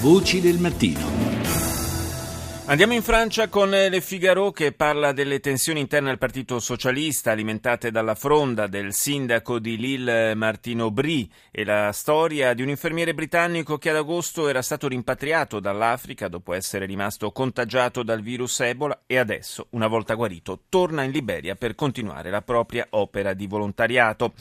Voci del mattino. Andiamo in Francia con Le Figaro che parla delle tensioni interne al Partito Socialista alimentate dalla fronda del sindaco di Lille Martino Brie e la storia di un infermiere britannico che ad agosto era stato rimpatriato dall'Africa dopo essere rimasto contagiato dal virus Ebola e adesso, una volta guarito, torna in Liberia per continuare la propria opera di volontariato.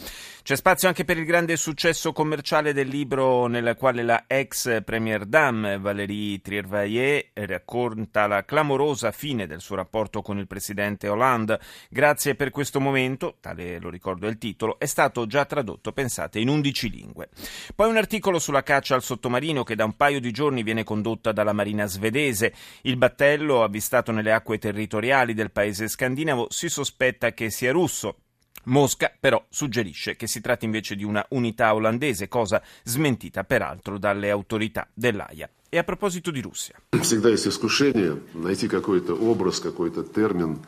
C'è spazio anche per il grande successo commerciale del libro nel quale la ex premier dame Valérie Triervaillet racconta racconta la clamorosa fine del suo rapporto con il presidente Hollande. Grazie per questo momento, tale lo ricordo il titolo, è stato già tradotto, pensate, in 11 lingue. Poi un articolo sulla caccia al sottomarino che da un paio di giorni viene condotta dalla marina svedese. Il battello, avvistato nelle acque territoriali del paese scandinavo, si sospetta che sia russo. Mosca però suggerisce che si tratti invece di una unità olandese, cosa smentita peraltro dalle autorità dell'AIA. E a proposito di Russia. Всегда есть искушение найти какой-то образ, какой-то термин,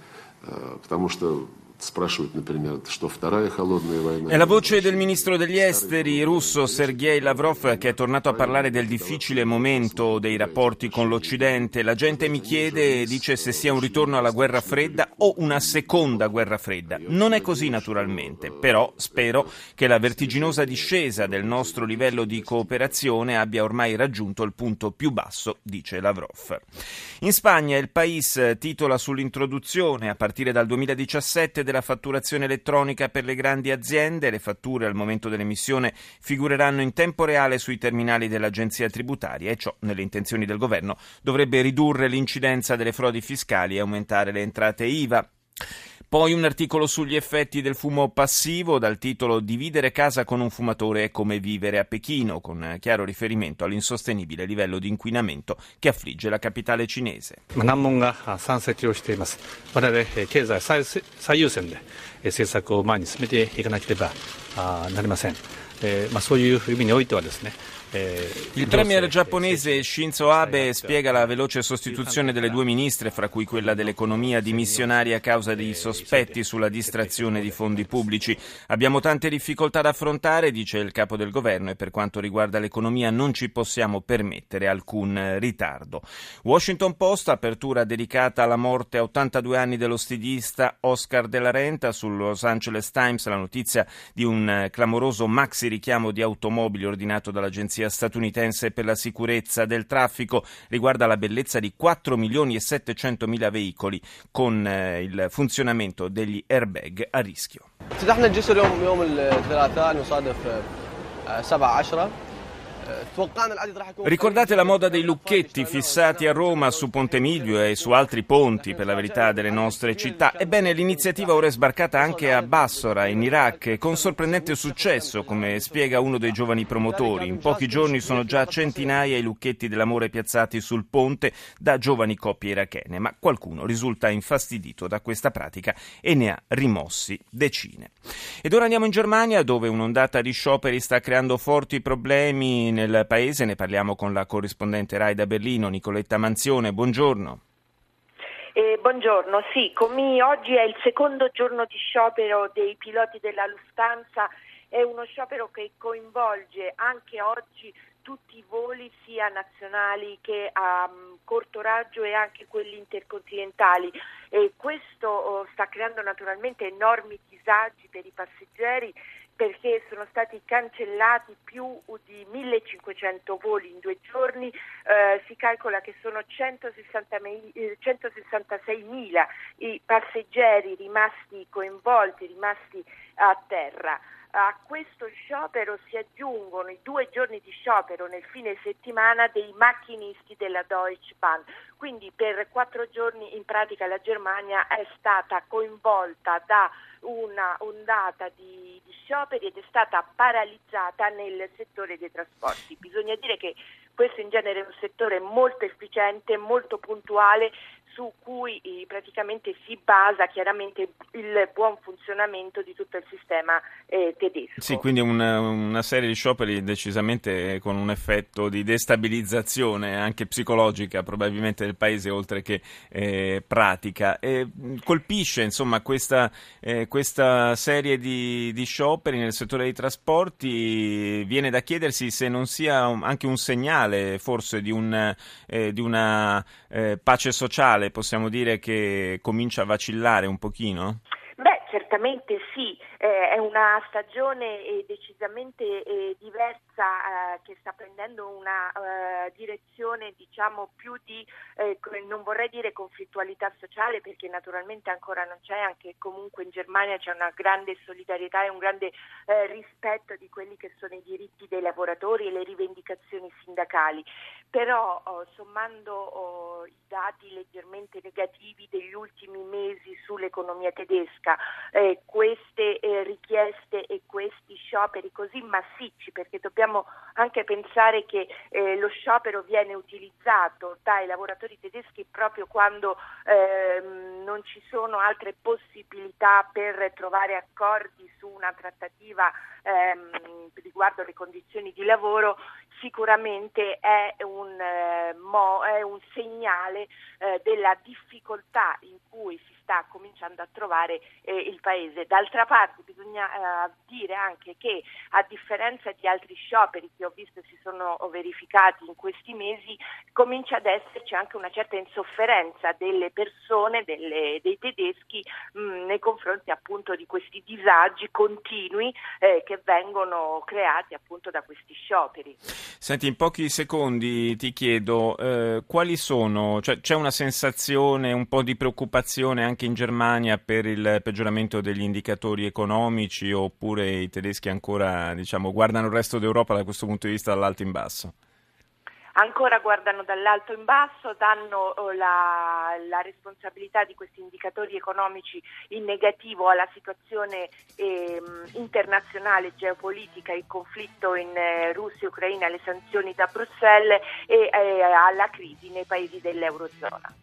потому что è la voce del ministro degli esteri russo Sergei Lavrov che è tornato a parlare del difficile momento dei rapporti con l'Occidente. La gente mi chiede, dice se sia un ritorno alla guerra fredda o una seconda guerra fredda. Non è così naturalmente, però spero che la vertiginosa discesa del nostro livello di cooperazione abbia ormai raggiunto il punto più basso, dice Lavrov. In Spagna il País titola sull'introduzione a partire dal 2017 della fatturazione elettronica per le grandi aziende. Le fatture al momento dell'emissione figureranno in tempo reale sui terminali dell'agenzia tributaria e ciò, nelle intenzioni del governo, dovrebbe ridurre l'incidenza delle frodi fiscali e aumentare le entrate IVA. Poi un articolo sugli effetti del fumo passivo dal titolo Dividere casa con un fumatore è come vivere a Pechino, con chiaro riferimento all'insostenibile livello di inquinamento che affligge la capitale cinese. 難問が山積をしています。我々経済最最優先で政策を前に進めていかなければなりません。 えーまあ、そういう意味においてはですね、eh, il premier giapponese Shinzo Abe spiega la veloce sostituzione delle due ministre, fra cui quella dell'economia dimissionaria a causa dei sospetti sulla distrazione di fondi pubblici. Abbiamo tante difficoltà da affrontare, dice il capo del governo, e per quanto riguarda l'economia non ci possiamo permettere alcun ritardo. Washington Post, apertura dedicata alla morte a 82 anni dello stilista Oscar della Renta, sul Los Angeles Times la notizia di un clamoroso maxi richiamo di automobili ordinato dall'agenzia l'Agenzia statunitense per la sicurezza del traffico riguarda la bellezza di 4 milioni e 700 mila veicoli con eh, il funzionamento degli airbag a rischio. Ricordate la moda dei lucchetti fissati a Roma su Ponte Milvio e su altri ponti per la verità delle nostre città? Ebbene, l'iniziativa ora è sbarcata anche a Bassora, in Iraq, con sorprendente successo, come spiega uno dei giovani promotori. In pochi giorni sono già centinaia i lucchetti dell'amore piazzati sul ponte da giovani coppie irachene, ma qualcuno risulta infastidito da questa pratica e ne ha rimossi decine. Ed ora andiamo in Germania, dove un'ondata di scioperi sta creando forti problemi nel paese. Ne parliamo con la corrispondente RAI da Berlino, Nicoletta Manzione. Buongiorno. Eh, buongiorno, sì, come oggi è il secondo giorno di sciopero dei piloti della Lufthansa, è uno sciopero che coinvolge anche oggi tutti i voli sia nazionali che a um, corto raggio e anche quelli intercontinentali e questo oh, sta creando naturalmente enormi disagi per i passeggeri perché sono stati cancellati più di 1500 voli in due giorni, eh, si calcola che sono 166.000 eh, i passeggeri rimasti coinvolti, rimasti a terra. A questo sciopero si aggiungono i due giorni di sciopero nel fine settimana dei macchinisti della Deutsche Bahn. Quindi per quattro giorni in pratica la Germania è stata coinvolta da una ondata di, di scioperi ed è stata paralizzata nel settore dei trasporti. Bisogna dire che questo in genere è un settore molto efficiente, molto puntuale, su cui eh, praticamente si basa chiaramente il buon funzionamento di tutto il sistema eh, tedesco. Sì, quindi una, una, serie di scioperi decisamente con un effetto di destabilizzazione anche psicologica probabilmente del paese oltre che eh, pratica. E colpisce insomma questa, eh, questa serie di, di, scioperi nel settore dei trasporti, viene da chiedersi se non sia anche un segnale forse di, un, eh, di una eh, pace sociale possiamo dire che comincia a vacillare un pochino? Beh, certamente sì, eh, è una stagione eh, decisamente eh, diversa eh, che sta prendendo una eh, direzione diciamo più di, non vorrei dire conflittualità sociale perché naturalmente ancora non c'è, anche comunque in Germania c'è una grande solidarietà e un grande rispetto di quelli che sono i diritti dei lavoratori e le rivendicazioni sindacali, però oh, sommando oh, i dati leggermente negativi degli ultimi mesi sull'economia tedesca, queste eh, richieste e questi scioperi così massicci, perché dobbiamo anche pensare che eh, lo sciopero viene utilizzato dai lavoratori tedeschi proprio quando ehm, non ci sono altre possibilità per trovare accordi su una trattativa ehm, riguardo le condizioni di lavoro, sicuramente è un, eh, mo, è un segnale eh, della difficoltà in cui si sta cominciando a trovare eh, il Paese. D'altra parte bisogna eh, dire anche che a differenza di altri scioperi che ho visto si sono verificati in questi mesi, comincia ad esserci anche una certa insofferenza delle persone, delle, dei tedeschi mh, nei confronti appunto di questi disagi continui eh, che vengono creati appunto da questi scioperi. Senti, in pochi secondi ti chiedo eh, quali sono, cioè, c'è una sensazione, un po' di preoccupazione anche anche in Germania per il peggioramento degli indicatori economici oppure i tedeschi ancora diciamo, guardano il resto d'Europa da questo punto di vista dall'alto in basso? ancora guardano dall'alto in basso, danno oh, la, la, responsabilità di questi indicatori economici in negativo alla situazione eh, internazionale geopolitica, il conflitto in eh, Russia e Ucraina, le sanzioni da Bruxelles e eh, alla crisi nei paesi dell'Eurozona.